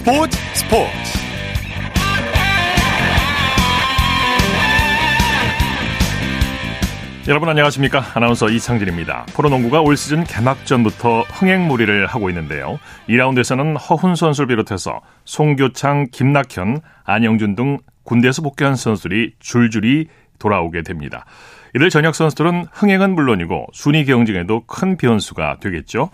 스포츠 스포츠. 여러분 안녕하십니까? 아나운서 이창진입니다. 프로농구가 올 시즌 개막전부터 흥행무리를 하고 있는데요. 2라운드에서는 허훈 선수를 비롯해서 송교창, 김낙현, 안영준 등 군대에서 복귀한 선수들이 줄줄이 돌아오게 됩니다. 이들 전역 선수들은 흥행은 물론이고 순위 경쟁에도 큰 변수가 되겠죠.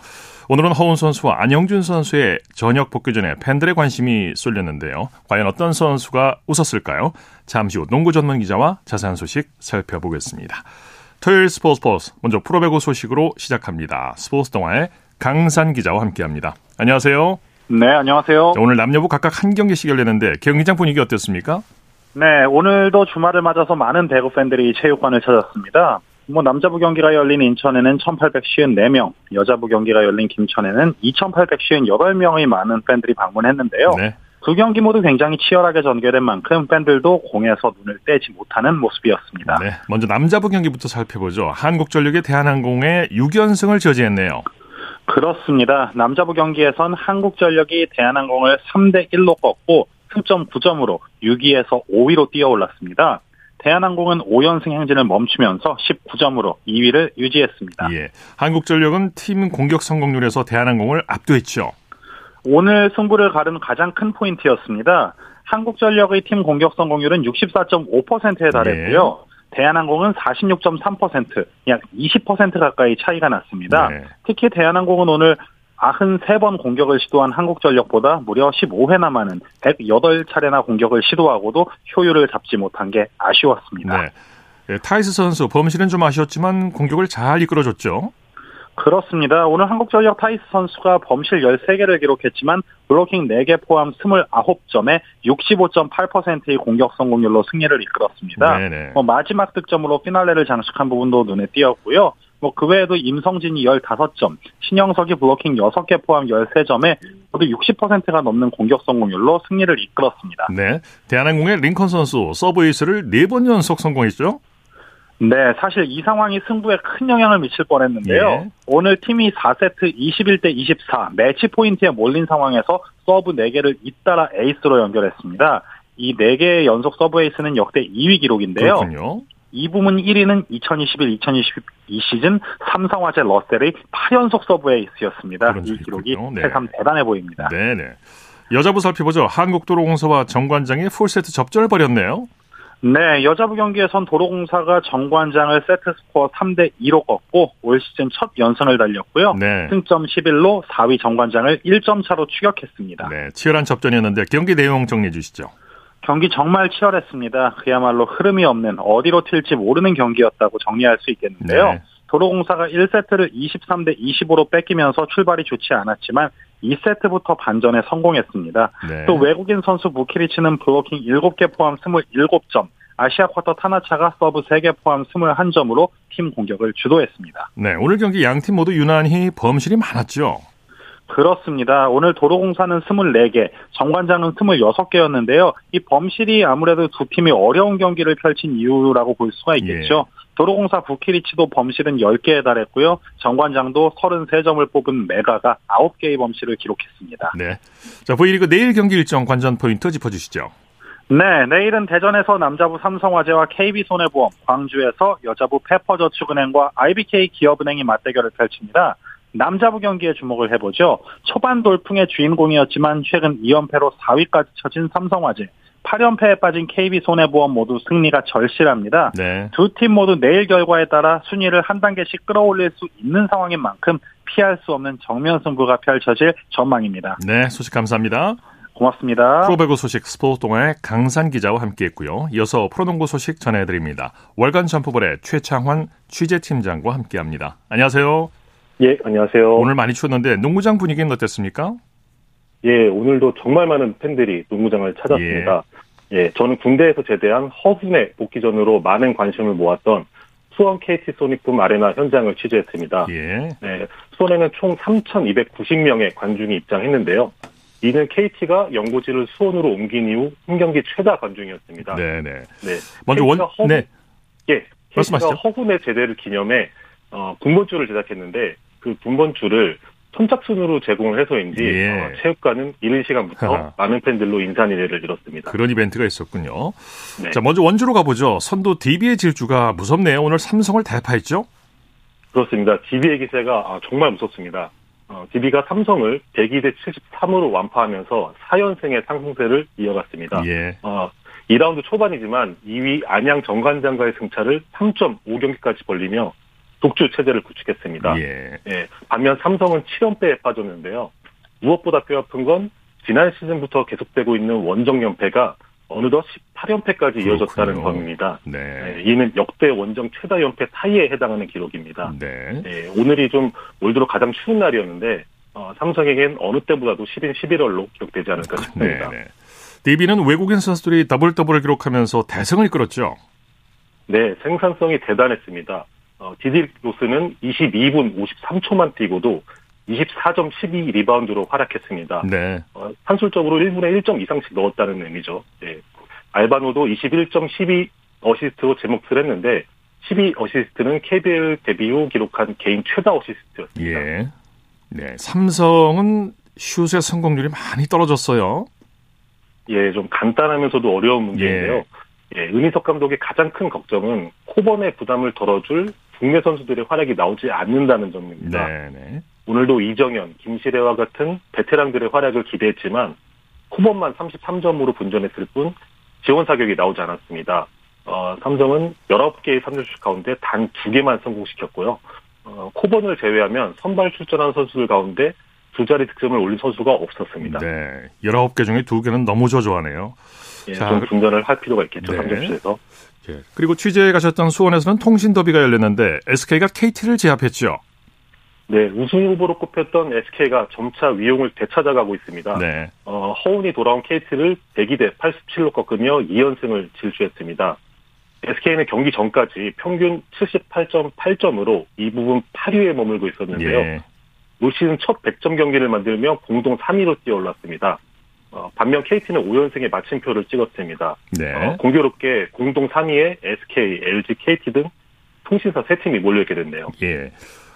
오늘은 허훈 선수와 안영준 선수의 전역 복귀 전에 팬들의 관심이 쏠렸는데요. 과연 어떤 선수가 웃었을까요? 잠시 후 농구 전문 기자와 자세한 소식 살펴보겠습니다. 토요일 스포츠 스포츠 먼저 프로배구 소식으로 시작합니다. 스포츠 동화의 강산 기자와 함께합니다. 안녕하세요. 네, 안녕하세요. 오늘 남녀부 각각 한 경기씩 열리는데 경기장 분위기 어땠습니까? 네, 오늘도 주말을 맞아서 많은 배구 팬들이 체육관을 찾았습니다. 뭐 남자부 경기가 열린 인천에는 1,854명, 여자부 경기가 열린 김천에는 2,858명의 많은 팬들이 방문했는데요. 네. 두 경기 모두 굉장히 치열하게 전개된 만큼 팬들도 공에서 눈을 떼지 못하는 모습이었습니다. 네, 먼저 남자부 경기부터 살펴보죠. 한국전력이 대한항공에 6연승을 저지했네요. 그렇습니다. 남자부 경기에선 한국전력이 대한항공을 3대 1로 꺾고 승점 9점으로 6위에서 5위로 뛰어올랐습니다. 대한항공은 5연승 행진을 멈추면서 19점으로 2위를 유지했습니다. 예. 한국전력은 팀 공격 성공률에서 대한항공을 압도했죠. 오늘 승부를 가른 가장 큰 포인트였습니다. 한국전력의 팀 공격 성공률은 64.5%에 달했고요. 네. 대한항공은 46.3%, 약 20% 가까이 차이가 났습니다. 네. 특히 대한항공은 오늘 93번 공격을 시도한 한국전력보다 무려 15회나 많은 108차례나 공격을 시도하고도 효율을 잡지 못한 게 아쉬웠습니다. 네. 네, 타이스 선수 범실은 좀 아쉬웠지만 공격을 잘 이끌어줬죠. 그렇습니다. 오늘 한국전력 타이스 선수가 범실 13개를 기록했지만 블로킹 4개 포함 29점에 65.8%의 공격 성공률로 승리를 이끌었습니다. 뭐 마지막 득점으로 피날레를 장식한 부분도 눈에 띄었고요. 뭐 그 외에도 임성진이 15점, 신영석이 블로킹 6개 포함 13점에 모두 60%가 넘는 공격 성공률로 승리를 이끌었습니다. 네. 대한항공의 링컨 선수 서브에이스를 4번 연속 성공했죠? 네, 사실 이 상황이 승부에 큰 영향을 미칠 뻔했는데요. 예. 오늘 팀이 4세트 21대 24 매치 포인트에 몰린 상황에서 서브 4개를 잇따라 에이스로 연결했습니다. 이 4개의 연속 서브 에이스는 역대 2위 기록인데요. 그렇군요. 이 부문 1위는 2021-2022 시즌 삼성화재 러셀의 8연속 서브 에이스였습니다. 이 기록이 네. 새삼 대단해 보입니다. 네네. 여자부 살펴보죠. 한국도로공사와 정관장이 풀세트 접전을 벌였네요. 네, 여자부 경기에선 도로공사가 정관장을 세트 스코어 3대 2로 꺾고 올 시즌 첫 연승을 달렸고요. 네. 승점 11로 4위 정관장을 1점 차로 추격했습니다. 네, 치열한 접전이었는데 경기 내용 정리해 주시죠. 경기 정말 치열했습니다. 그야말로 흐름이 없는 어디로 튈지 모르는 경기였다고 정리할 수 있겠는데요. 네. 도로공사가 1세트를 23대 25로 뺏기면서 출발이 좋지 않았지만 2세트부터 반전에 성공했습니다. 네. 또 외국인 선수 부키리치는 블로킹 7개 포함 27점, 아시아 쿼터 타나차가 서브 3개 포함 21점으로 팀 공격을 주도했습니다. 네, 오늘 경기 양 팀 모두 유난히 범실이 많았죠. 그렇습니다. 오늘 도로공사는 24개, 정관장은 26개였는데요. 이 범실이 아무래도 두 팀이 어려운 경기를 펼친 이유라고 볼 수가 있겠죠. 예. 도로공사 부키리치도 범실은 10개에 달했고요. 정관장도 33점을 뽑은 메가가 9개의 범실을 기록했습니다. 네. 자, V리그 내일 경기 일정 관전 포인트 짚어주시죠. 네, 내일은 대전에서 남자부 삼성화재와 KB손해보험, 광주에서 여자부 페퍼저축은행과 IBK 기업은행이 맞대결을 펼칩니다. 남자부 경기에 주목을 해보죠. 초반 돌풍의 주인공이었지만 최근 2연패로 4위까지 처진 삼성화재, 8연패에 빠진 KB손해보험 모두 승리가 절실합니다. 네. 두팀 모두 내일 결과에 따라 순위를 한 단계씩 끌어올릴 수 있는 상황인 만큼 피할 수 없는 정면 승부가 펼쳐질 전망입니다. 네, 소식 감사합니다. 고맙습니다. 프로배구 소식 스포츠 동아의 강산 기자와 함께했고요. 이어서 프로농구 소식 전해드립니다. 월간 점프볼의 최창환 취재팀장과 함께합니다. 안녕하세요. 예, 안녕하세요. 오늘 많이 추웠는데 농구장 분위기는 어땠습니까? 예, 오늘도 정말 많은 팬들이 농구장을 찾았습니다. 예, 예 저는 군대에서 제대한 허훈의 복귀전으로 많은 관심을 모았던 수원 KT 소닉붐 아레나 현장을 취재했습니다. 예. 네, 수원에는 총 3,290명의 관중이 입장했는데요. 이는 KT가 연고지를 수원으로 옮긴 이후 한 경기 최다 관중이었습니다. 네네. 네. 먼저 원, 허 네. 예. 말씀하시죠. 허훈의 제대를 기념해 어, 군번줄을 제작했는데 그 군번줄을 선착순으로 제공을 해서인지 예. 어, 체육관은 이른 시간부터 하하. 많은 팬들로 인산인해를 이뤘습니다. 그런 이벤트가 있었군요. 네. 자, 먼저 원주로 가보죠. 선두 DB의 질주가 무섭네요. 오늘 삼성을 대파했죠? 그렇습니다. DB의 기세가 아, 정말 무섭습니다. 어, DB가 삼성을 102대 73으로 완파하면서 4연승의 상승세를 이어갔습니다. 예. 어, 2라운드 초반이지만 2위 안양 정관장과의 승차를 3.5경기까지 벌리며 독주 체제를 구축했습니다. 예. 예, 반면 삼성은 7연패에 빠졌는데요. 무엇보다 뼈아픈 건 지난 시즌부터 계속되고 있는 원정 연패가 어느덧 18연패까지 이어졌다는 그렇군요. 점입니다. 네. 예, 이는 역대 원정 최다 연패 타이에 해당하는 기록입니다. 네. 예, 오늘이 좀 올 들어 가장 추운 날이었는데 어, 삼성에겐 어느 때보다도 시린 11월로 기록되지 않을까 네. 싶습니다. 네. DB는 외국인 선수들이 더블 더블을 기록하면서 대승을 이끌었죠. 네, 생산성이 대단했습니다. 어, 디드릭 로슨은 22분 53초만 뛰고도 24.12 리바운드로 활약했습니다. 네. 어, 산술적으로 1분에 1점 이상씩 넣었다는 의미죠. 예. 알바노도 21점 12 어시스트로 제 몫을 했는데 12 어시스트는 KBL 데뷔 후 기록한 개인 최다 어시스트였습니다. 예. 네. 삼성은 슛의 성공률이 많이 떨어졌어요. 예, 좀 간단하면서도 어려운 문제인데요. 예, 은희석 감독의 가장 큰 걱정은 코번의 부담을 덜어줄 국내 선수들의 활약이 나오지 않는다는 점입니다. 네, 네. 오늘도 이정현, 김시래와 같은 베테랑들의 활약을 기대했지만 코번만 33점으로 분전했을 뿐 지원 사격이 나오지 않았습니다. 어, 삼성은 19개의 3점슛 가운데 단 2개만 성공시켰고요. 어, 코번을 제외하면 선발 출전한 선수들 가운데 두 자리 득점을 올린 선수가 없었습니다. 네. 19개 중에 2개는 너무 저조하네요. 예, 자, 좀 분전을 할 필요가 있겠죠, 네. 3점슛에서. 예. 그리고 취재에 가셨던 수원에서는 통신 더비가 열렸는데 SK가 KT를 제압했죠. 네, 우승 후보로 꼽혔던 SK가 점차 위용을 되찾아가고 있습니다. 네. 어, 허운이 돌아온 KT를 102대 87로 꺾으며 2연승을 질주했습니다. SK는 경기 전까지 평균 78.8점으로 이 부분 8위에 머물고 있었는데요. 예. 올 시즌 첫 100점 경기를 만들며 공동 3위로 뛰어올랐습니다. 어, 반면 KT는 5연승의 마침표를 찍었습니다. 네. 어, 공교롭게 공동 3위에 SK, LG, KT 등 통신사 세 팀이 몰려있게 됐네요. 예.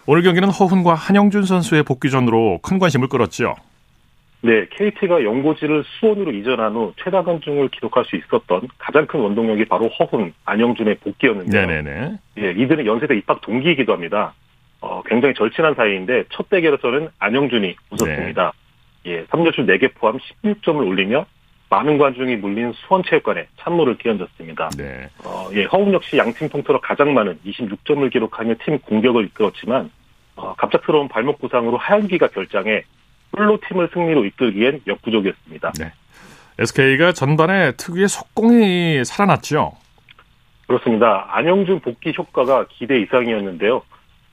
오늘 경기는 허훈과 한영준 선수의 복귀전으로 큰 관심을 끌었죠. 네, KT가 연고지를 수원으로 이전한 후 최다 관중을 기록할 수 있었던 가장 큰 원동력이 바로 허훈, 안영준의 복귀였는데요. 네네네. 예, 이들은 연세대 입학 동기이기도 합니다. 어, 굉장히 절친한 사이인데 첫 대결에서는 안영준이 웃었습니다. 예, 3점슛 4개 포함 16점을 올리며 많은 관중이 몰린 수원체육관에 찬물을 끼얹었습니다. 네. 어, 예, 허훈 역시 양팀 통틀어 가장 많은 26점을 기록하며 팀 공격을 이끌었지만 어, 갑작스러운 발목 부상으로 하얀기가 결장해 홀로 팀을 승리로 이끌기엔 역부족이었습니다. SK가 전반에 특유의 속공이 살아났죠. 그렇습니다. 안영준 복귀 효과가 기대 이상이었는데요.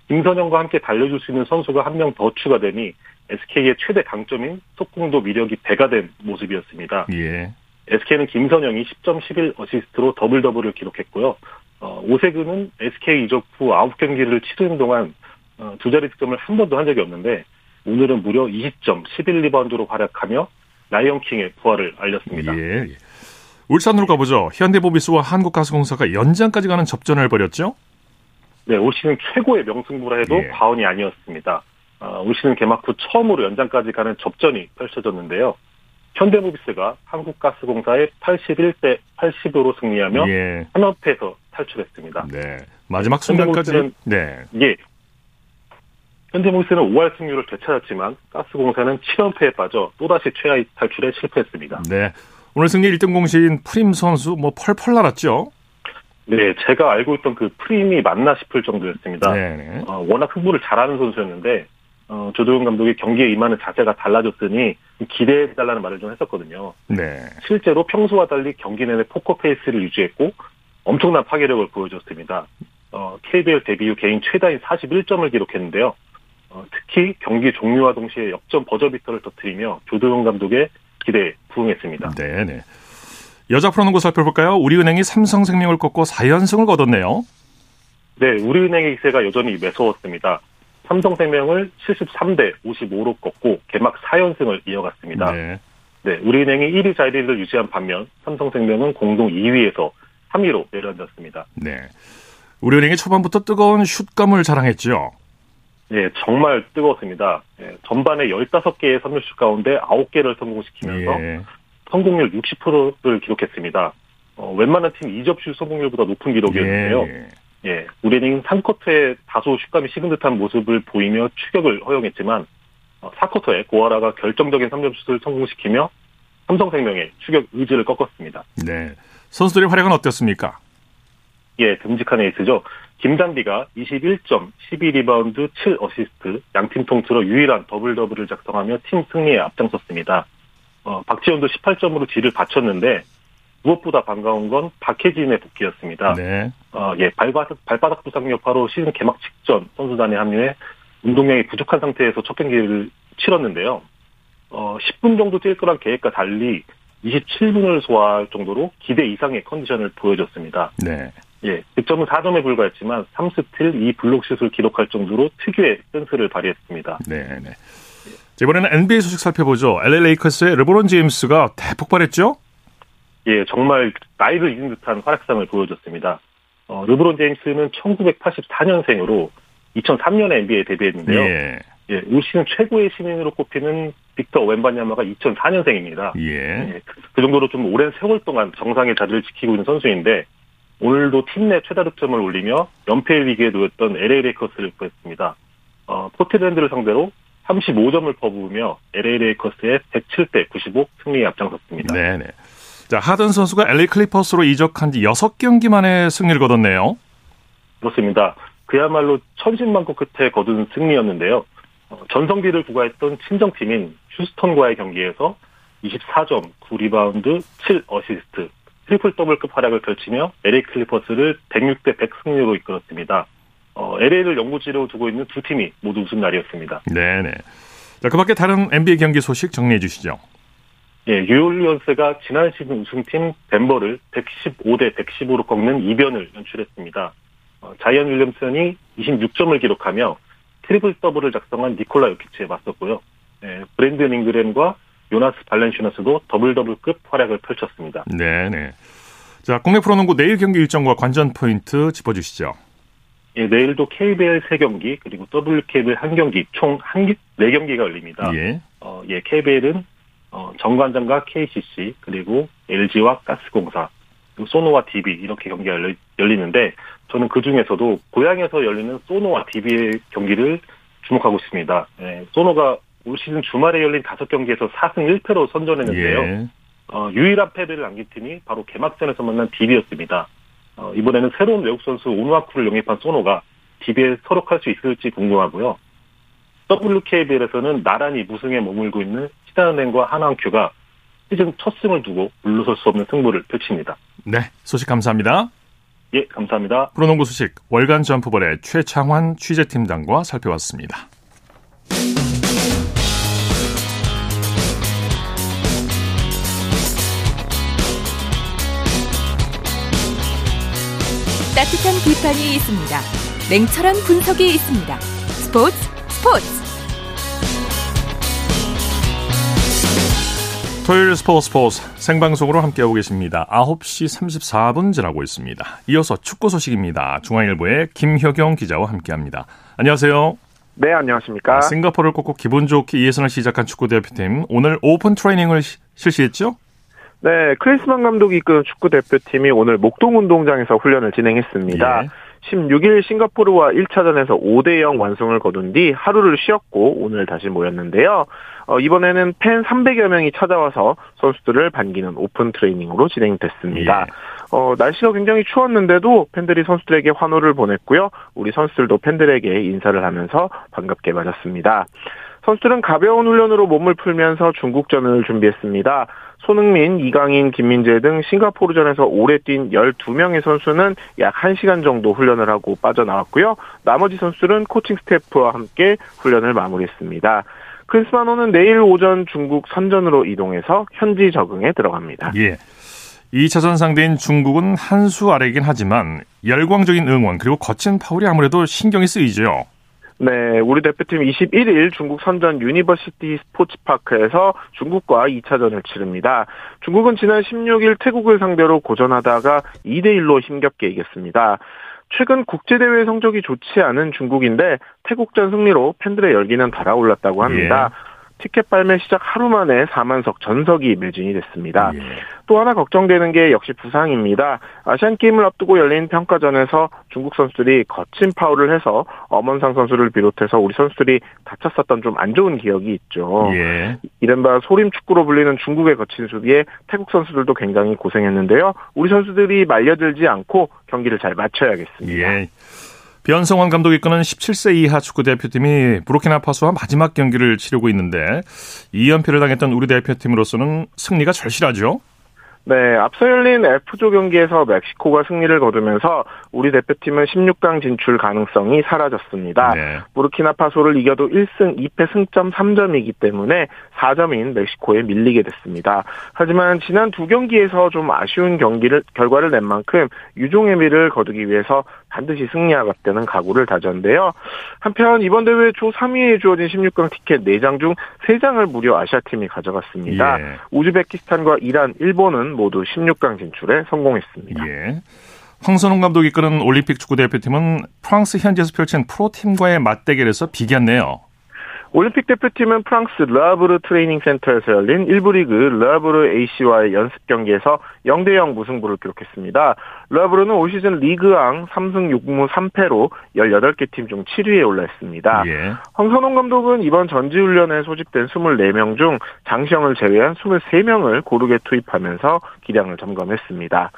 김선형과 함께 달려줄 수 있는 선수가 한 명 더 추가되니 SK의 최대 강점인 속공도 위력이 배가 된 모습이었습니다. 예. SK는 김선형이 10점 11 어시스트로 더블 더블을 기록했고요. 어, 오세근은 SK 이적 후 9경기를 치르는 동안 어, 두 자리 득점을 한 번도 한 적이 없는데 오늘은 무려 20점 11 리바운드로 활약하며 라이언킹의 부활을 알렸습니다. 예. 예. 울산으로 가보죠. 현대모비스와 한국가스공사가 연장까지 가는 접전을 벌였죠. 네, 올 시즌 최고의 명승부라 해도 예. 과언이 아니었습니다. 어, 올 시즌 개막 후 처음으로 연장까지 가는 접전이 펼쳐졌는데요. 현대모비스가 한국가스공사의 81대 80으로 승리하며 예. 한업에서 탈출했습니다. 네. 마지막 순간까지. 현대모비스는- 네. 예. 현대모비스는 5할 승률을 되찾았지만 가스공사는 7연패에 빠져 또다시 최하위 탈출에 실패했습니다. 네. 오늘 승리 1등 공신 프림 선수 뭐 펄펄 날았죠. 네, 제가 알고 있던 그 프림이 맞나 싶을 정도였습니다. 네. 네. 어, 워낙 흥분을 잘하는 선수였는데 어, 조동현 감독이 경기에 임하는 자세가 달라졌으니 기대해달라는 말을 좀 했었거든요. 네. 실제로 평소와 달리 경기 내내 포커 페이스를 유지했고 엄청난 파괴력을 보여줬습니다. 어, KBL 데뷔 후 개인 최다인 41점을 기록했는데요. 어, 특히 경기 종료와 동시에 역전 버저비터를 터뜨리며 조도영 감독의 기대에 부응했습니다. 네. 네. 여자 프로농구 살펴볼까요? 우리은행이 삼성생명을 꺾고 4연승을 거뒀네요. 네, 우리은행의 기세가 여전히 매서웠습니다. 삼성생명을 73대 55로 꺾고 개막 4연승을 이어갔습니다. 네. 네, 우리은행이 1위 자리를 유지한 반면 삼성생명은 공동 2위에서 3위로 내려앉았습니다. 네. 우리은행이 초반부터 뜨거운 슛감을 자랑했죠. 예, 정말 뜨거웠습니다. 예, 전반에 15개의 선멸슛 가운데 9개를 성공시키면서 예. 성공률 60%를 기록했습니다. 어, 웬만한 팀 2접슛 성공률보다 높은 기록이었는데요. 예. 예, 우리는 3쿼터에 다소 슛감이 식은 듯한 모습을 보이며 추격을 허용했지만 어, 4쿼터에 고아라가 결정적인 3점슛을 성공시키며 삼성생명의 추격 의지를 꺾었습니다. 네. 선수들의 활약은 어땠습니까? 예, 듬직한 에이스죠. 김단비가 21점, 12리바운드, 7어시스트, 양팀 통틀어 유일한 더블 더블을 작성하며 팀 승리에 앞장섰습니다. 어, 박지원도 18점으로 뒤를 받쳤는데 무엇보다 반가운 건 박혜진의 복귀였습니다. 네. 어, 예, 발바닥, 발바닥 부상 여파로 시즌 개막 직전 선수단에 합류해 운동량이 부족한 상태에서 첫 경기를 치렀는데요. 어, 10분 정도 뛸 거란 계획과 달리 27분을 소화할 정도로 기대 이상의 컨디션을 보여줬습니다. 네. 예, 득점은 4점에 불과했지만 3스틸 2블록슛을 기록할 정도로 특유의 센스를 발휘했습니다. 네, 네. 이번에는 NBA 소식 살펴보죠. LA 레이커스의 르브론 제임스가 대폭발했죠? 예, 정말 나이를 잊은 듯한 활약상을 보여줬습니다. 어, 르브론 제임스는 1984년생으로 2003년에 NBA에 데뷔했는데요. 예. 예, 올 시즌 최고의 신인으로 꼽히는 빅터 웸반야마가 2004년생입니다. 예. 예. 그 정도로 좀 오랜 세월 동안 정상의 자리를 지키고 있는 선수인데 오늘도 팀 내 최다 득점을 올리며 연패 위기에 놓였던 LA 레이커스를 구했습니다. 어, 포트랜드를 상대로 35점을 퍼부으며 LA 레이커스의 107대 95 승리에 앞장섰습니다. 네네. 자, 하든 선수가 LA 클리퍼스로 이적한 지 6경기 만에 승리를 거뒀네요. 그렇습니다. 그야말로 천신만고 끝에 거둔 승리였는데요. 어, 전성기를 구가했던 친정팀인 휴스턴과의 경기에서 24점, 9리바운드, 7어시스트, 트리플 더블급 활약을 펼치며 LA 클리퍼스를 106대 100 승리로 이끌었습니다. 어, LA를 연고지로 두고 있는 두 팀이 모두 웃은 날이었습니다. 네네. 자, 그 밖에 다른 NBA 경기 소식 정리해 주시죠. 예, 뉴올리언스가 지난 시즌 우승팀 덴버를 115대 110으로 꺾는 이변을 연출했습니다. 어, 자이언 윌리엄슨이 26점을 기록하며 트리플 더블을 작성한 니콜라 요키치에 맞섰고요. 예, 브랜든 잉그램과 요나스 발란슈나스도 더블 더블급 활약을 펼쳤습니다. 네 네. 자, 국내 프로농구 내일 경기 일정과 관전 포인트 짚어주시죠. 예, 내일도 KBL 3경기 그리고 WKBL 1경기 총 4경기가 열립니다. 예. 어, 예, KBL은 어, 정관장과 KCC 그리고 LG와 가스공사 그리고 소노와 DB 이렇게 경기가 열리, 열리 는데 저는 그 중에서도 고향에서 열리는 소노와 DB의 경기를 주목하고 있습니다. 예, 소노가 올 시즌 주말에 열린 다섯 경기에서 4승 1패로 선전했는데요. 예. 어, 유일한 패배를 남긴 팀이 바로 개막전에서 만난 DB였습니다. 어, 이번에는 새로운 외국 선수 오누아쿠를 영입한 소노가 DB에 서록할 수 있을지 궁금하고요. WKBL에서는 나란히 무승에 머물고 있는 시다은행과 하나은큐가 시즌 첫 승을 두고 물러설 수 없는 승부를 펼칩니다. 네, 소식 감사합니다. 예, 감사합니다. 프로농구 소식 월간 점프볼의 최창환 취재팀장과 살펴봤습니다. 따뜻한 비판이 있습니다. 냉철한 분석이 있습니다. 스포츠 스포츠 토요일 스포츠 스포츠 생방송으로 함께하고 계십니다. 9시 34분 지나고 있습니다. 이어서 축구 소식입니다. 중앙일보의 김효경 기자와 함께합니다. 안녕하세요. 네, 안녕하십니까. 싱가포르를 꺾고 기분 좋게 예선을 시작한 축구 대표팀 오늘 오픈 트레이닝을 실시했죠? 네, 크리스만 감독이 이끄는 축구 대표팀이 오늘 목동 운동장에서 훈련을 진행했습니다. 예. 16일 싱가포르와 1차전에서 5대 0 완승을 거둔 뒤 하루를 쉬었고 오늘 다시 모였는데요. 어, 이번에는 팬 300여 명이 찾아와서 선수들을 반기는 오픈 트레이닝으로 진행됐습니다. 예. 어, 날씨가 굉장히 추웠는데도 팬들이 선수들에게 환호를 보냈고요. 우리 선수들도 팬들에게 인사를 하면서 반갑게 맞았습니다. 선수들은 가벼운 훈련으로 몸을 풀면서 중국전을 준비했습니다. 손흥민, 이강인, 김민재 등 싱가포르전에서 오래 뛴 12명의 선수는 약 1시간 정도 훈련을 하고 빠져나왔고요. 나머지 선수들은 코칭 스태프와 함께 훈련을 마무리했습니다. 클린스만호는 내일 오전 중국 선전으로 이동해서 현지 적응에 들어갑니다. 예. 2차전 상대인 중국은 한 수 아래이긴 하지만 열광적인 응원 그리고 거친 파울이 아무래도 신경이 쓰이죠. 네, 우리 대표팀 21일 중국 선전 유니버시티 스포츠파크에서 중국과 2차전을 치릅니다. 중국은 지난 16일 태국을 상대로 고전하다가 2대1로 힘겹게 이겼습니다. 최근 국제대회 성적이 좋지 않은 중국인데 태국전 승리로 팬들의 열기는 달아올랐다고 합니다. 예. 티켓 발매 시작 하루 만에 4만석 전석이 매진이 됐습니다. 예. 또 하나 걱정되는 게 역시 부상입니다. 아시안 게임을 앞두고 열린 평가전에서 중국 선수들이 거친 파울을 해서 엄원상 선수를 비롯해서 우리 선수들이 다쳤었던 좀 안 좋은 기억이 있죠. 예. 이른바 소림 축구로 불리는 중국의 거친 수비에 태국 선수들도 굉장히 고생했는데요. 우리 선수들이 말려들지 않고 경기를 잘 마쳐야겠습니다. 예. 변성환 감독이 이끄는 17세 이하 축구 대표팀이 부르키나파소와 마지막 경기를 치르고 있는데 2연패를 당했던 우리 대표팀으로서는 승리가 절실하죠. 네, 앞서 열린 F조 경기에서 멕시코가 승리를 거두면서 우리 대표팀은 16강 진출 가능성이 사라졌습니다. 네. 부르키나파소를 이겨도 1승 2패 승점 3점이기 때문에 4점인 멕시코에 밀리게 됐습니다. 하지만 지난 두 경기에서 좀 아쉬운 경기를 결과를 낸 만큼 유종의 미를 거두기 위해서 반드시 승리하겠다는 각오를 다졌는데요. 한편 이번 대회 조 3위에 주어진 16강 티켓 4장 중 3장을 무려 아시아팀이 가져갔습니다. 예. 우즈베키스탄과 이란, 일본은 모두 16강 진출에 성공했습니다. 예. 황선홍 감독이 이끄는 올림픽 축구 대표팀은 프랑스 현지에서 펼친 프로팀과의 맞대결에서 비겼네요. 올림픽 대표팀은 프랑스 르아브르 트레이닝 센터에서 열린 1부 리그 르아브르 AC와의 연습 경기에서 0대0 무승부를 기록했습니다. 르아브르는 올 시즌 리그왕 3승 6무 3패로 18개 팀 중 7위에 올랐습니다. 예. 황선홍 감독은 이번 전지훈련에 소집된 24명 중 장시영을 제외한 23명을 고르게 투입하면서 기량을 점검했습니다.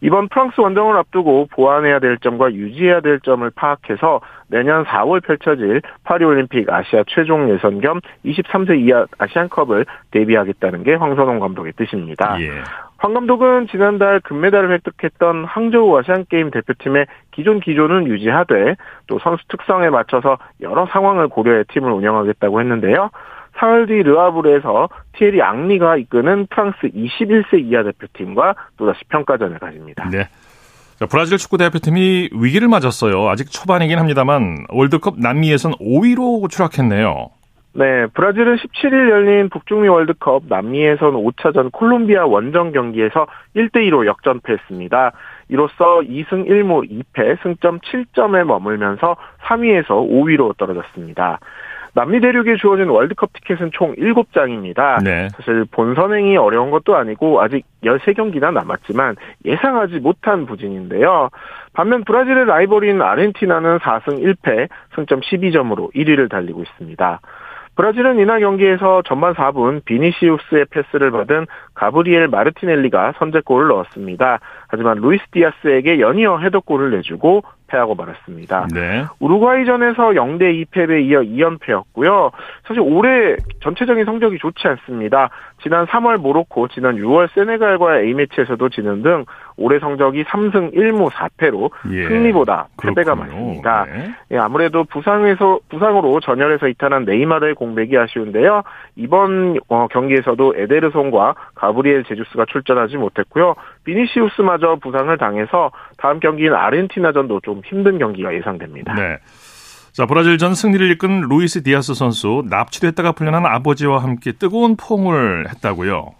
이번 프랑스 원정을 앞두고 보완해야 될 점과 유지해야 될 점을 파악해서 내년 4월 펼쳐질 파리올림픽 아시아 최종 예선 겸 23세 이하 아시안컵을 대비하겠다는 게 황선홍 감독의 뜻입니다. 예. 황 감독은 지난달 금메달을 획득했던 항저우 아시안게임 대표팀의 기존 기조는 유지하되 또 선수 특성에 맞춰서 여러 상황을 고려해 팀을 운영하겠다고 했는데요. 사흘 뒤 르아브르에서 티에리 앙리가 이끄는 프랑스 21세 이하 대표팀과 또다시 평가전을 가집니다. 네. 자, 브라질 축구 대표팀이 위기를 맞았어요. 아직 초반이긴 합니다만 월드컵 남미에선 5위로 추락했네요. 네, 브라질은 17일 열린 북중미 월드컵 남미에선 5차전 콜롬비아 원정 경기에서 1대2로 역전패했습니다. 이로써 2승 1무 2패 승점 7점에 머물면서 3위에서 5위로 떨어졌습니다. 남미 대륙에 주어진 월드컵 티켓은 총 7장입니다. 네. 사실 본선행이 어려운 것도 아니고 아직 13경기나 남았지만 예상하지 못한 부진인데요. 반면 브라질의 라이벌인 아르헨티나는 4승 1패, 승점 12점으로 1위를 달리고 있습니다. 브라질은 이날 경기에서 전반 4분 비니시우스의 패스를 받은 가브리엘 마르티넬리가 선제골을 넣었습니다. 하지만 루이스 디아스에게 연이어 헤더골을 내주고 패하고 말았습니다. 네. 우루과이전에서 0대 2패에 이어 2연패였고요. 사실 올해 전체적인 성적이 좋지 않습니다. 지난 3월 모로코, 지난 6월 세네갈과의 A매치에서도 지는 등 올해 성적이 3승 1무 4패로 예. 승리보다 패배가 많습니다. 네. 예, 아무래도 부상에서 부상으로 전열에서 이탈한 네이마르의 공백이 아쉬운데요. 이번 어, 경기에서도 에데르손과 가브리엘 제주스가 출전하지 못했고요. 비니시우스마저 부상을 당해서 다음 경기인 아르헨티나전도 좀 힘든 경기가 예상됩니다. 네. 자, 브라질전 승리를 이끈 루이스 디아스 선수 납치됐다가 풀려난 아버지와 함께 뜨거운 포옹을 했다고요.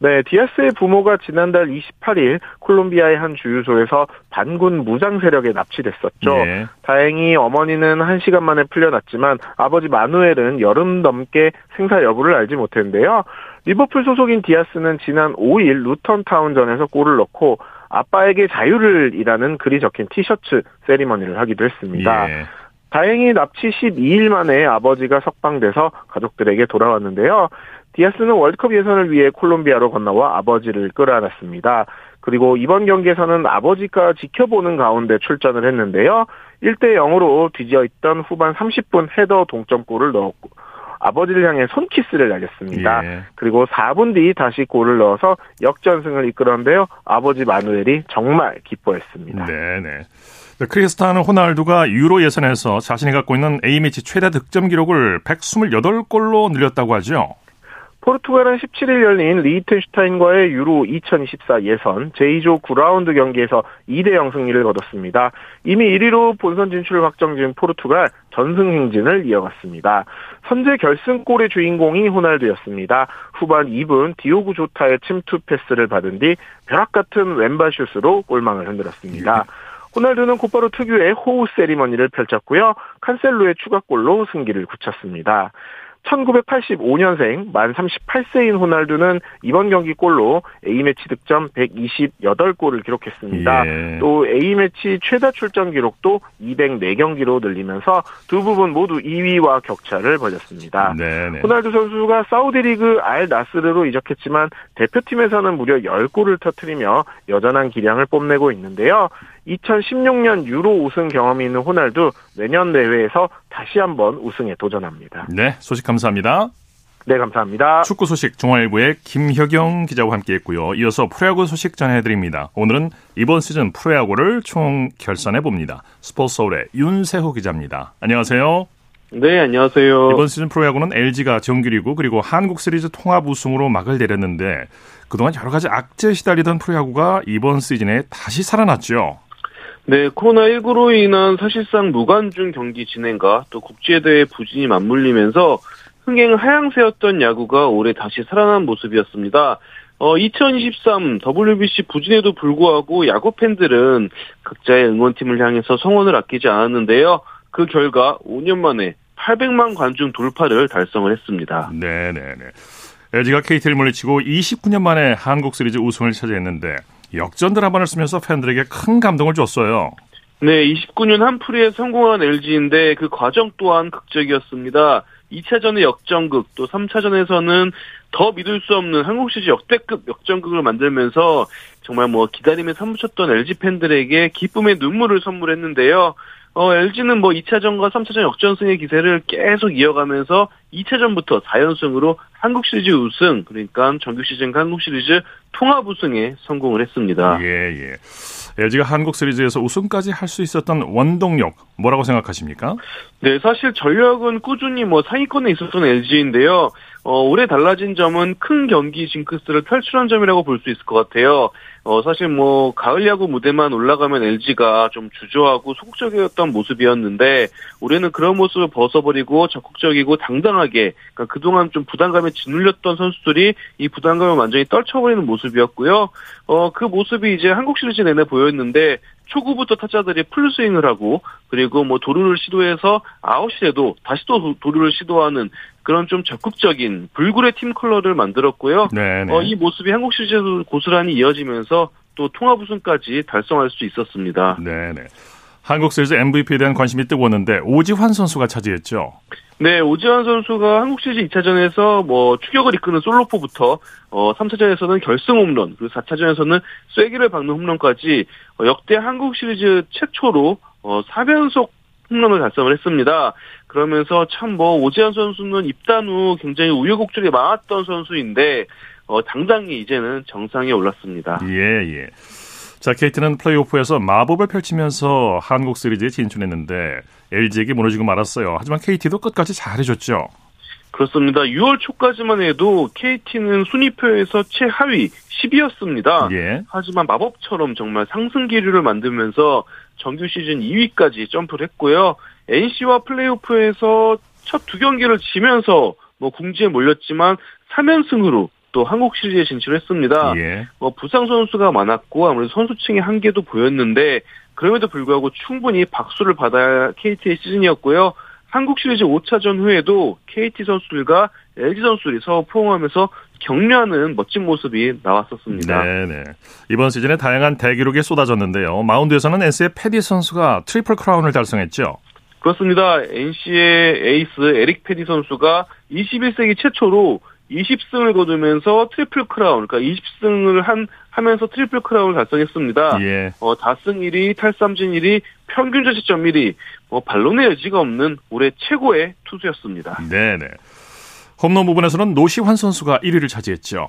네, 디아스의 부모가 지난달 28일 콜롬비아의 한 주유소에서 반군 무장 세력에 납치됐었죠. 네. 다행히 어머니는 1시간 만에 풀려났지만 아버지 마누엘은 열흘 넘게 생사 여부를 알지 못했는데요. 리버풀 소속인 디아스는 지난 5일 루턴타운전에서 골을 넣고 아빠에게 자유를 이라는 글이 적힌 티셔츠 세리머니를 하기도 했습니다. 예. 다행히 납치 12일 만에 아버지가 석방돼서 가족들에게 돌아왔는데요. 디아스는 월드컵 예선을 위해 콜롬비아로 건너와 아버지를 끌어안았습니다. 그리고 이번 경기에서는 아버지가 지켜보는 가운데 출전을 했는데요. 1대 0으로 뒤지어 있던 후반 30분 헤더 동점골을 넣었고 아버지를 향해 손키스를 날렸습니다. 예. 그리고 4분 뒤 다시 골을 넣어서 역전승을 이끌었는데요. 아버지 마누엘이 정말 기뻐했습니다. 네네. 크리스타는 호날두가 유로 예선에서 자신이 갖고 있는 A매치 최다 득점 기록을 128골로 늘렸다고 하죠. 포르투갈은 17일 열린 리히텐슈타인과의 유로 2024 예선 제2조 9라운드 경기에서 2대0 승리를 거뒀습니다. 이미 1위로 본선 진출을 확정 지은 포르투갈 전승 행진을 이어갔습니다. 선제 결승골의 주인공이 호날두였습니다. 후반 2분 디오구 조타의 침투 패스를 받은 뒤 벼락 같은 왼발 슛으로 골망을 흔들었습니다. 호날두는 곧바로 특유의 호우 세리머니를 펼쳤고요. 칸셀로의 추가골로 승기를 굳혔습니다. 1985년생 만 38세인 호날두는 이번 경기 골로 A매치 득점 128골을 기록했습니다. 예. 또 A매치 최다 출전 기록도 204경기로 늘리면서 두 부분 모두 2위와 격차를 벌였습니다. 네네. 호날두 선수가 사우디리그 알 나스르로 이적했지만 대표팀에서는 무려 10골을 터뜨리며 여전한 기량을 뽐내고 있는데요. 2016년 유로 우승 경험이 있는 호날두 내년 대회에서 다시 한번 우승에 도전합니다. 네, 소식 감사합니다. 네, 감사합니다. 축구 소식 중앙일보의 김혁영 기자와 함께했고요. 이어서 프로야구 소식 전해드립니다. 오늘은 이번 시즌 프로야구를 총 결산해 봅니다. 스포츠 서울의 윤세호 기자입니다. 안녕하세요. 네, 안녕하세요. 이번 시즌 프로야구는 LG가 정규리그 그리고 한국 시리즈 통합 우승으로 막을 내렸는데 그동안 여러 가지 악재에 시달리던 프로야구가 이번 시즌에 다시 살아났죠. 네, 코로나19로 인한 사실상 무관중 경기 진행과 또 국제대회 부진이 맞물리면서 흥행 하향세였던 야구가 올해 다시 살아난 모습이었습니다. 어, 2023 WBC 부진에도 불구하고 야구 팬들은 각자의 응원팀을 향해서 성원을 아끼지 않았는데요. 그 결과 5년 만에 800만 관중 돌파를 달성을 했습니다. 네네네. LG가 KT를 물리치고 29년 만에 한국 시리즈 우승을 차지했는데 역전들 한번을 쓰면서 팬들에게 큰 감동을 줬어요. 네, 29년 한풀이에 성공한 LG인데 그 과정 또한 극적이었습니다. 2차전의 역전극, 또 3차전에서는 더 믿을 수 없는 한국 시리즈 역대급 역전극을 만들면서 정말 뭐 기다림에 사무쳤던 LG 팬들에게 기쁨의 눈물을 선물했는데요. 어, LG는 뭐 2차전과 3차전 역전승의 기세를 계속 이어가면서 2차전부터 4연승으로 한국 시리즈 우승, 그러니까 정규 시즌 한국 시리즈 통합 우승에 성공을 했습니다. 예, 예. LG가 한국 시리즈에서 우승까지 할 수 있었던 원동력 뭐라고 생각하십니까? 네, 사실 전력은 꾸준히 뭐 상위권에 있었던 LG인데요. 어, 올해 달라진 점은 큰 경기 징크스를 탈출한 점이라고 볼 수 있을 것 같아요. 어, 사실 뭐, 가을 야구 무대만 올라가면 LG가 좀 주저하고 소극적이었던 모습이었는데, 올해는 그런 모습을 벗어버리고 적극적이고 당당하게, 그러니까 그동안 좀 부담감에 짓눌렸던 선수들이 이 부담감을 완전히 떨쳐버리는 모습이었고요. 어, 그 모습이 이제 한국 시리즈 내내 보였는데, 초구부터 타자들이 풀스윙을 하고 그리고 뭐 도루를 시도해서 아웃이라도 다시 또 도루를 시도하는 그런 좀 적극적인 불굴의 팀 컬러를 만들었고요. 어, 이 모습이 한국 시리즈에서 고스란히 이어지면서 또 통합 우승까지 달성할 수 있었습니다. 네네. 한국 시리즈 MVP에 대한 관심이 뜨거웠는데 오지환 선수가 차지했죠. 네, 오지환 선수가 한국 시리즈 2차전에서 뭐 추격을 이끄는 솔로포부터 어 3차전에서는 결승 홈런, 그리고 4차전에서는 쐐기를 박는 홈런까지 어, 역대 한국 시리즈 최초로 어 4변속 홈런을 달성을 했습니다. 그러면서 참 뭐 오지환 선수는 입단 후 굉장히 우여곡절이 많았던 선수인데 어 당당히 이제는 정상에 올랐습니다. 예, 예. 자, KT는 플레이오프에서 마법을 펼치면서 한국 시리즈에 진출했는데 LG에게 무너지고 말았어요. 하지만 KT도 끝까지 잘해줬죠. 그렇습니다. 6월 초까지만 해도 KT는 순위표에서 최하위 10위였습니다. 예. 하지만 마법처럼 정말 상승 기류를 만들면서 정규 시즌 2위까지 점프를 했고요. NC와 플레이오프에서 첫 두 경기를 지면서 뭐 궁지에 몰렸지만 3연승으로 또 한국 시리즈에 진출했습니다. 예. 뭐 부상 선수가 많았고 아무래도 선수층의 한계도 보였는데 그럼에도 불구하고 충분히 박수를 받아야 KT의 시즌이었고요. 한국 시리즈 5차전 후에도 KT 선수들과 LG 선수들이 서로 포옹하면서 격려하는 멋진 모습이 나왔었습니다. 네네. 이번 시즌에 다양한 대기록이 쏟아졌는데요. 마운드에서는 NC의 페디 선수가 트리플 크라운을 달성했죠. 그렇습니다. NC의 에이스 에릭 페디 선수가 21세기 최초로 20승을 거두면서 트리플 크라운, 그러니까 20승을 한 하면서 트리플 크라운을 달성했습니다. 예. 어, 다승 1위, 탈삼진 1위, 평균 자책점 1위, 뭐 반론의 여지가 없는 올해 최고의 투수였습니다. 네네. 홈런 부분에서는 노시환 선수가 1위를 차지했죠.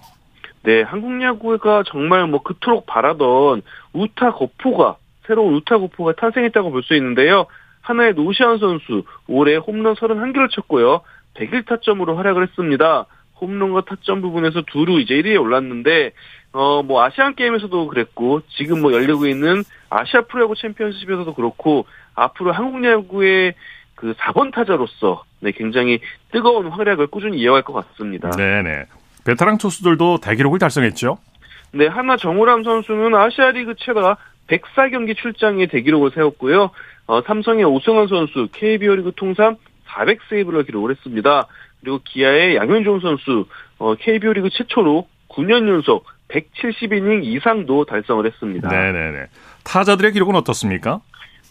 네, 한국 야구가 정말 뭐 그토록 바라던 우타 거포가 새로운 우타 거포가 탄생했다고 볼 수 있는데요. 하나의 노시환 선수 올해 홈런 31개를 쳤고요. 101타점으로 활약을 했습니다. 홈런과 타점 부분에서 두루 이제 1위에 올랐는데 어 뭐 아시안 게임에서도 그랬고 지금 뭐 열리고 있는 아시아 프로야구 챔피언십에서도 그렇고 앞으로 한국 야구의 그 4번 타자로서 네 굉장히 뜨거운 활약을 꾸준히 이어갈 것 같습니다. 네네. 베테랑 투수들도 대기록을 달성했죠. 네, 하나 정우람 선수는 아시아 리그 최다 104경기 출장에 대기록을 세웠고요. 어, 삼성의 오승환 선수 KBO 리그 통산 400세이브를 기록을 했습니다. 그리고 기아의 양현종 선수 어, KBO 리그 최초로 9년 연속 170이닝 이상도 달성을 했습니다. 네네네. 타자들의 기록은 어떻습니까?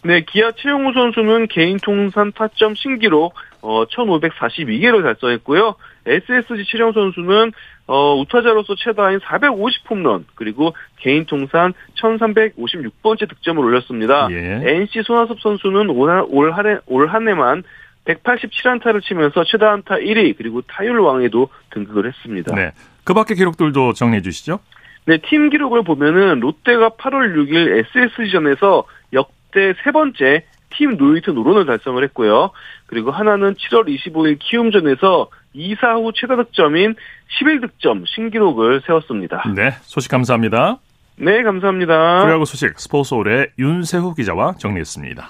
네, 기아 최용우 선수는 개인 통산 타점 신기록 어, 1542개를 달성했고요. SSG 최정 선수는 어, 우타자로서 최다인 450홈런 그리고 개인 통산 1356번째 득점을 올렸습니다. 예. NC 손아섭 선수는 올 한 해만 187안타를 치면서 최다 안타 1위 그리고 타율 왕에도 등극을 했습니다. 네. 그 밖의 기록들도 정리해 주시죠. 네, 팀 기록을 보면은 롯데가 8월 6일 SSG전에서 역대 세 번째 팀 노히트 노런을 달성을 했고요. 그리고 하나는 7월 25일 키움전에서 2사 후 최다 득점인 11득점 신기록을 세웠습니다. 네, 소식 감사합니다. 네, 감사합니다. 프로야구 소식 스포츠서울의 윤세호 기자와 정리했습니다.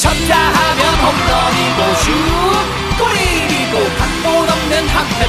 쳤다 하면 홈런이고 슛 골이고 각본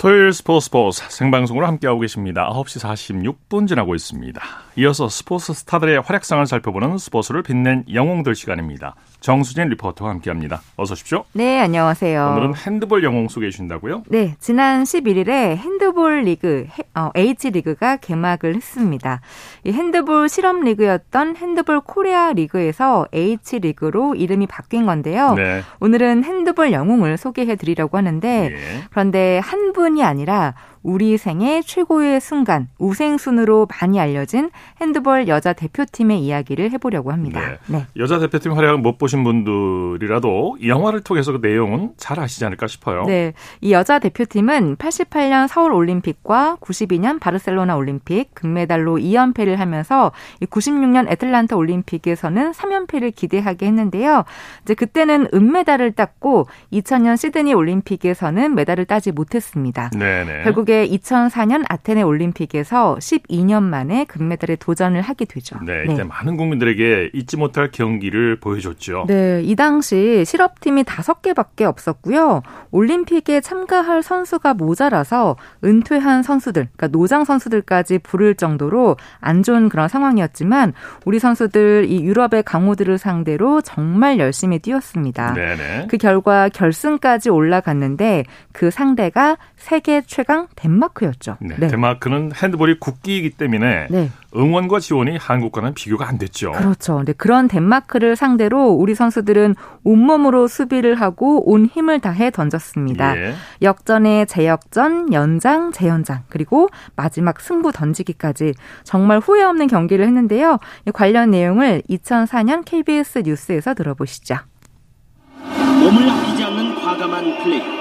토요일 스포츠 스포츠 생방송으로 함께하고 계십니다. 9시 46분 지나고 있습니다. 이어서 스포츠 스타들의 활약상을 살펴보는 스포츠를 빛낸 영웅들 시간입니다. 정수진 리포터와 함께합니다. 어서 오십시오. 네, 안녕하세요. 오늘은 핸드볼 영웅 소개해 주신다고요? 네, 지난 11일에 핸드볼 리그 어, H리그가 개막을 했습니다. 이 핸드볼 실업 리그였던 핸드볼 코리아 리그에서 H리그로 이름이 바뀐 건데요. 네. 오늘은 핸드볼 영웅을 소개해 드리려고 하는데 예. 그런데 한 분이 아니라 우리 생애 최고의 순간 우생순으로 많이 알려진 핸드볼 여자 대표팀의 이야기를 해보려고 합니다. 네. 여자 대표팀 활약을 못 보신 분들이라도 이 영화를 통해서 그 내용은 잘 아시지 않을까 싶어요. 네. 이 여자 대표팀은 88년 서울 올림픽과 92년 바르셀로나 올림픽 금메달로 2연패를 하면서 96년 애틀란타 올림픽에서는 3연패를 기대하게 했는데요. 이제 그때는 은메달을 땄고 2000년 시드니 올림픽에서는 메달을 따지 못했습니다. 네네. 결국에 2004년 아테네 올림픽에서 12년 만에 금메달에 도전을 하게 되죠. 네, 이때 많은 국민들에게 잊지 못할 경기를 보여줬죠. 네, 이 당시 실업팀이 다섯 개밖에 없었고요. 올림픽에 참가할 선수가 모자라서 은퇴한 선수들, 그러니까 노장 선수들까지 부를 정도로 안 좋은 그런 상황이었지만 우리 선수들 이 유럽의 강호들을 상대로 정말 열심히 뛰었습니다. 네네. 그 결과 결승까지 올라갔는데 그 상대가 세계 최강 덴마크였죠. 네, 덴마크는 핸드볼이 국기이기 때문에 네. 응원과 지원이 한국과는 비교가 안 됐죠. 그렇죠. 근데 그런 덴마크를 상대로 우리 선수들은 온몸으로 수비를 하고 온 힘을 다해 던졌습니다. 예. 역전에 재역전, 연장, 재연장, 그리고 마지막 승부 던지기까지 정말 후회 없는 경기를 했는데요. 관련 내용을 2004년 KBS 뉴스에서 들어보시죠. 몸을 아끼지 않는 과감한 플레이.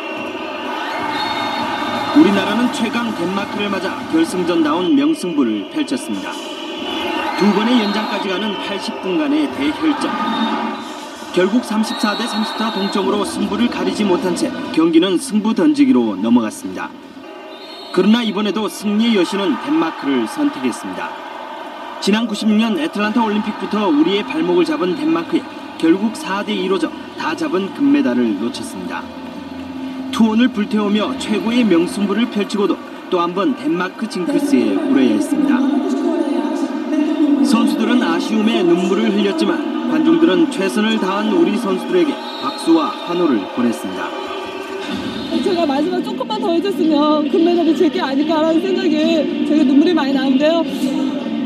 우리나라는 최강 덴마크를 맞아 결승전다운 명승부를 펼쳤습니다. 두 번의 연장까지 가는 80분간의 대혈전. 결국 34대 34 동점으로 승부를 가리지 못한 채 경기는 승부 던지기로 넘어갔습니다. 그러나 이번에도 승리의 여신은 덴마크를 선택했습니다. 지난 96년 애틀란타 올림픽부터 우리의 발목을 잡은 덴마크에 결국 4대 2로 져다 잡은 금메달을 놓쳤습니다. 투혼을 불태우며 최고의 명승부를 펼치고도 또 한 번 덴마크 징크스에 울어야 했습니다. 선수들은 아쉬움에 눈물을 흘렸지만 관중들은 최선을 다한 우리 선수들에게 박수와 환호를 보냈습니다. 제가 마지막 조금만 더 해줬으면 금메달이 제게 아닐까라는 생각이 되게 눈물이 많이 나는데요.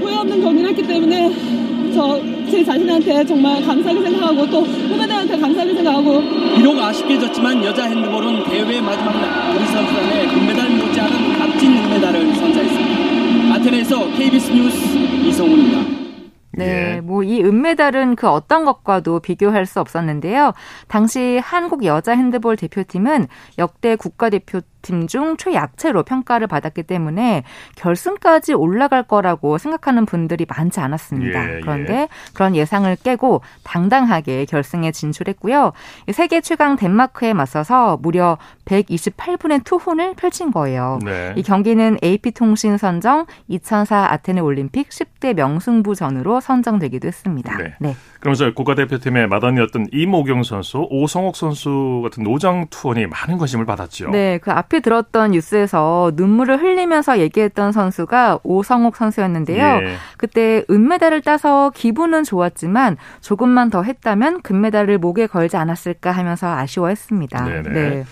후회 없는 경기를 했기 때문에 저 제 자신한테 정말 감사하게 생각하고 또 후배들한테 감사하게 생각하고 비록 아쉽게 졌지만 여자 핸드볼은 대회 마지막 날 우리 선수단의 금메달 못지않은 값진 은메달을 선사했습니다. 아테네에서 KBS 뉴스 이성훈입니다. 네, 뭐이 은메달은 그 어떤 것과도 비교할 수 없었는데요. 당시 한국 여자 핸드볼 대표팀은 역대 국가대표 팀 중 최약체로 평가를 받았기 때문에 결승까지 올라갈 거라고 생각하는 분들이 많지 않았습니다. 예, 예. 그런데 그런 예상을 깨고 당당하게 결승에 진출했고요. 세계 최강 덴마크에 맞서서 무려 128분의 투혼을 펼친 거예요. 네. 이 경기는 AP통신 선정 2004 아테네 올림픽 10대 명승부전으로 선정되기도 했습니다. 네. 그러면서 국가대표팀의 마단이었던 이모경 선수, 오성옥 선수 같은 노장 투혼이 많은 관심을 받았죠. 네, 그 앞에 들었던 뉴스에서 눈물을 흘리면서 얘기했던 선수가 오성옥 선수였는데요. 예. 그때 은메달을 따서 기분은 좋았지만 조금만 더 했다면 금메달을 목에 걸지 않았을까 하면서 아쉬워했습니다. 네네. 네.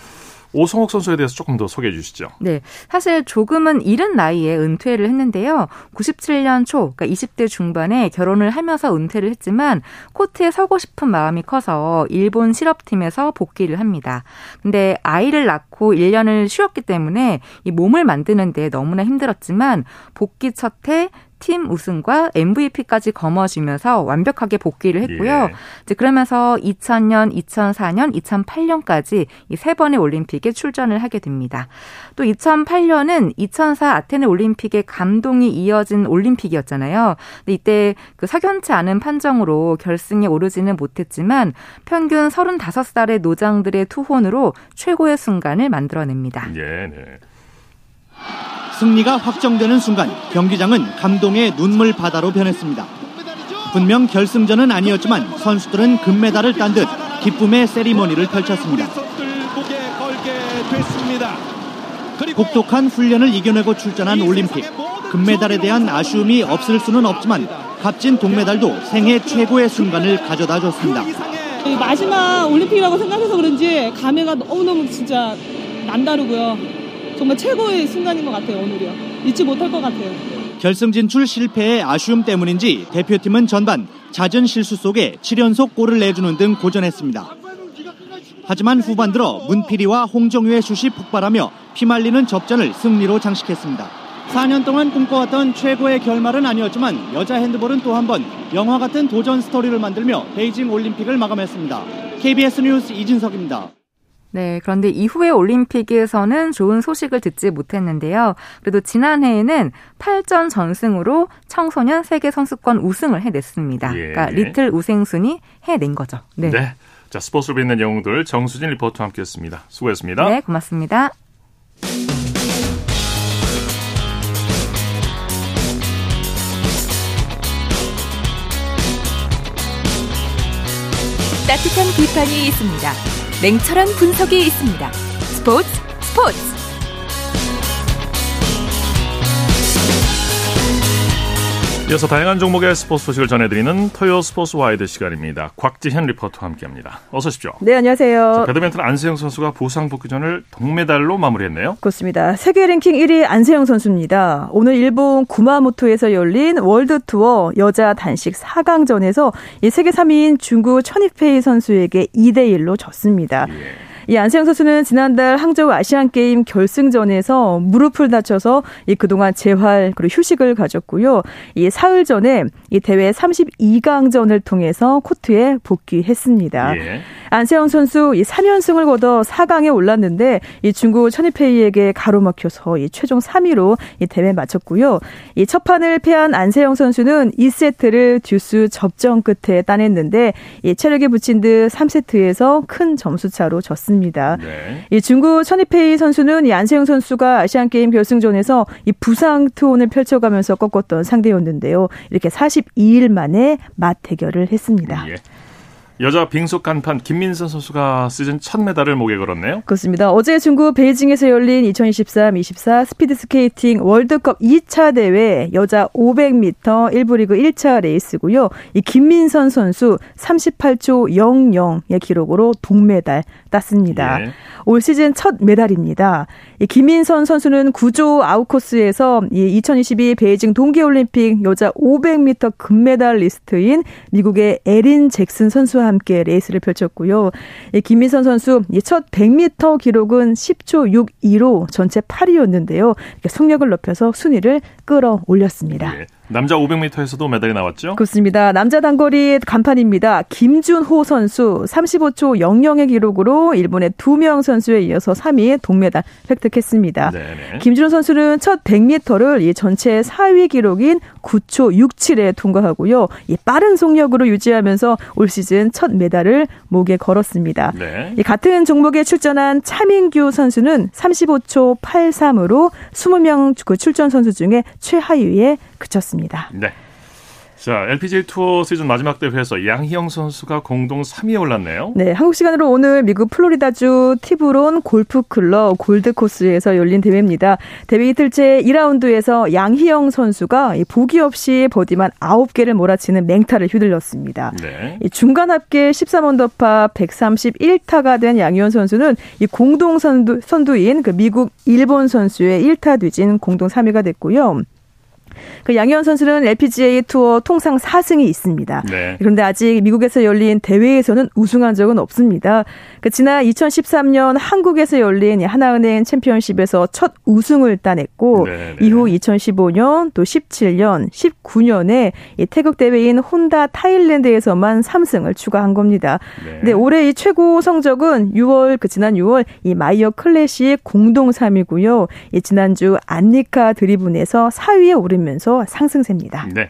오성옥 선수에 대해서 조금 더 소개해 주시죠. 네. 사실 조금은 이른 나이에 은퇴를 했는데요. 97년 초, 그러니까 20대 중반에 결혼을 하면서 은퇴를 했지만 코트에 서고 싶은 마음이 커서 일본 실업팀에서 복귀를 합니다. 근데 아이를 낳고 1년을 쉬었기 때문에 이 몸을 만드는데 너무나 힘들었지만 복귀 첫해 팀 우승과 MVP까지 거머쥐면서 완벽하게 복귀를 했고요. 예. 이제 그러면서 2000년, 2004년, 2008년까지 이 세 번의 올림픽에 출전을 하게 됩니다. 또 2008년은 2004 아테네 올림픽의 감동이 이어진 올림픽이었잖아요. 근데 이때 그 석연치 않은 판정으로 결승에 오르지는 못했지만 평균 35살의 노장들의 투혼으로 최고의 순간을 만들어냅니다. 예, 네. 승리가 확정되는 순간 경기장은 감동의 눈물 바다로 변했습니다. 분명 결승전은 아니었지만 선수들은 금메달을 딴 듯 기쁨의 세리머니를 펼쳤습니다. 혹독한 훈련을 이겨내고 출전한 올림픽. 금메달에 대한 아쉬움이 없을 수는 없지만 값진 동메달도 생애 최고의 순간을 가져다 줬습니다. 이 마지막 올림픽이라고 생각해서 그런지 감회가 너무너무 진짜 남다르고요. 정말 최고의 순간인 것 같아요, 오늘이요. 잊지 못할 것 같아요. 결승 진출 실패의 아쉬움 때문인지 대표팀은 전반 잦은 실수 속에 7연속 골을 내주는 등 고전했습니다. 하지만 후반 들어 문필이와 홍정유의 슛이 폭발하며 피말리는 접전을 승리로 장식했습니다. 4년 동안 꿈꿔왔던 최고의 결말은 아니었지만 여자 핸드볼은 또 한 번 영화 같은 도전 스토리를 만들며 베이징 올림픽을 마감했습니다. KBS 뉴스 이진석입니다. 네, 그런데 이후의 올림픽에서는 좋은 소식을 듣지 못했는데요. 그래도 지난해에는 8전 전승으로 청소년 세계 선수권 우승을 해냈습니다. 예. 그러니까 리틀 우생순이 해낸 거죠. 네. 네. 자, 스포츠로 빛낸 영웅들 정수진 리포터와 함께했습니다. 수고했습니다. 네, 고맙습니다. 따뜻한 비판이 있습니다. 냉철한 분석이 있습니다. 스포츠 스포츠 이어서 다양한 종목의 스포츠 소식을 전해드리는 토요 스포츠 와이드 시간입니다. 곽지현 리포터와 함께합니다. 어서 오십시오. 네, 안녕하세요. 자, 배드민턴 안세영 선수가 부상 복귀전을 동메달로 마무리했네요. 그렇습니다. 세계 랭킹 1위 안세영 선수입니다. 오늘 일본 구마모토에서 열린 월드 투어 여자 단식 4강전에서 이 세계 3위인 중국 천위페이 선수에게 2대 1로 졌습니다. 예. 이 안세영 선수는 지난달 항저우 아시안 게임 결승전에서 무릎을 다쳐서 이 그동안 재활 그리고 휴식을 가졌고요. 이 사흘 전에 이 대회 32강전을 통해서 코트에 복귀했습니다. 예. 안세영 선수 이 3연승을 거둬 4강에 올랐는데 이 중국 천이페이에게 가로막혀서 이 최종 3위로 이 대회 마쳤고요. 이 첫 판을 패한 안세영 선수는 2세트를 듀스 접전 끝에 따냈는데 이 체력에 붙인 듯 3세트에서 큰 점수 차로 졌습니다. 네. 이 중국 천이페이 선수는 이 안세영 선수가 아시안 게임 결승전에서 이 부상 투혼을 펼쳐가면서 꺾었던 상대였는데요. 이렇게 42일 만에 맞 대결을 했습니다. 예. 여자 빙속 간판 김민선 선수가 시즌 첫 메달을 목에 걸었네요. 그렇습니다. 어제 중국 베이징에서 열린 2023-24 스피드 스케이팅 월드컵 2차 대회 여자 500m 1부 리그 1차 레이스고요. 이 김민선 선수 38초 00의 기록으로 동메달 땄습니다. 예. 올 시즌 첫 메달입니다. 이 김민선 선수는 9조 아웃코스에서 이 2022 베이징 동계올림픽 여자 500m 금메달리스트인 미국의 에린 잭슨 선수와 함께 레이스를 펼쳤고요. 이 김민선 선수 첫 100m 기록은 10초 62로 전체 8위였는데요. 속력을 높여서 순위를 끌어올렸습니다. 예. 남자 500m에서도 메달이 나왔죠? 그렇습니다. 남자 단거리 간판입니다. 김준호 선수 35초 00의 기록으로 일본의 두 명 선수에 이어서 3위 동메달 획득했습니다. 네네. 김준호 선수는 첫 100m를 이 전체 4위 기록인 9초 67에 통과하고요. 이 빠른 속력으로 유지하면서 올 시즌 첫 메달을 목에 걸었습니다. 네. 이 같은 종목에 출전한 차민규 선수는 35초 83으로 20명 그 출전 선수 중에 최하위에 그쳤습니다. 네. 자, LPGA 투어 시즌 마지막 대회에서 양희영 선수가 공동 3위에 올랐네요. 네, 한국 시간으로 오늘 미국 플로리다주 티브론 골프 클럽 골드 코스에서 열린 대회입니다. 대회 이틀째 2라운드에서 양희영 선수가 보기 없이 버디만 9개를 몰아치는 맹타를 휘둘렀습니다. 네. 중간 합계 13언더파 131타가 된 양희영 선수는 이 공동 선두, 선두인 그 미국 일본 선수의 1타 뒤진 공동 3위가 됐고요. 그 양희영 선수는 LPGA 투어 통상 4승이 있습니다. 네. 그런데 아직 미국에서 열린 대회에서는 우승한 적은 없습니다. 그 지난 2013년 한국에서 열린 하나은행 챔피언십에서 첫 우승을 따냈고 네, 네. 이후 2015년 또 17년, 19년에 이 태국 대회인 혼다 타일랜드에서만 3승을 추가한 겁니다. 네. 네, 올해 이 최고 성적은 6월 그 지난 6월 이 마이어 클래식 공동 3위고요. 이 지난주 안니카 드리븐에서 4위에 오르면서 상승세입니다. 네.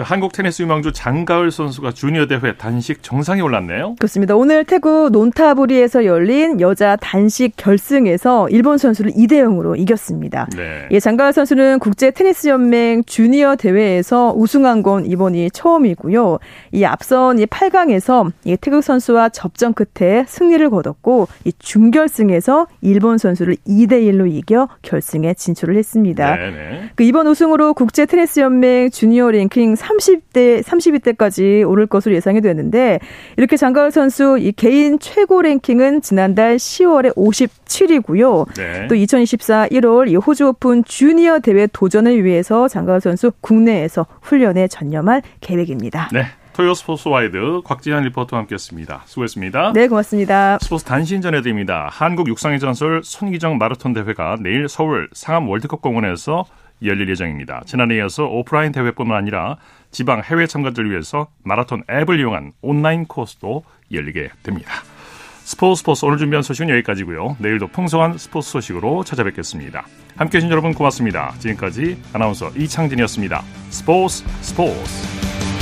한국 테니스 유망주 장가을 선수가 주니어 대회 단식 정상에 올랐네요. 그렇습니다. 오늘 태국 논타부리에서 열린 여자 단식 결승에서 일본 선수를 2대 0으로 이겼습니다. 네. 예, 장가을 선수는 국제 테니스 연맹 주니어 대회에서 우승한 건 이번이 처음이고요. 이 앞선 이 8강에서 이 태국 선수와 접전 끝에 승리를 거뒀고 이 준결승에서 일본 선수를 2대 1로 이겨 결승에 진출을 했습니다. 네, 네. 그 이번 우승으로 국제 테니스 연맹 주니어 랭킹 30대, 32대까지 오를 것으로 예상이 되는데 이렇게 장가을 선수 이 개인 최고 랭킹은 지난달 10월에 57위고요. 네. 또 2024 1월 이 호주 오픈 주니어 대회 도전을 위해서 장가을 선수 국내에서 훈련에 전념할 계획입니다. 네. 토요 스포츠 와이드 곽지현 리포터와 함께했습니다. 수고했습니다. 네, 고맙습니다. 스포츠 단신 전해드립니다. 한국 육상의 전설 손기정 마라톤 대회가 내일 서울 상암 월드컵 공원에서 열릴 예정입니다. 지난해에 이어서 오프라인 대회뿐만 아니라 지방 해외 참가자를 위해서 마라톤 앱을 이용한 온라인 코스도 열리게 됩니다. 스포츠 스포츠 오늘 준비한 소식은 여기까지고요. 내일도 풍성한 스포츠 소식으로 찾아뵙겠습니다. 함께해 주신 여러분 고맙습니다. 지금까지 아나운서 이창진이었습니다. 스포츠 스포츠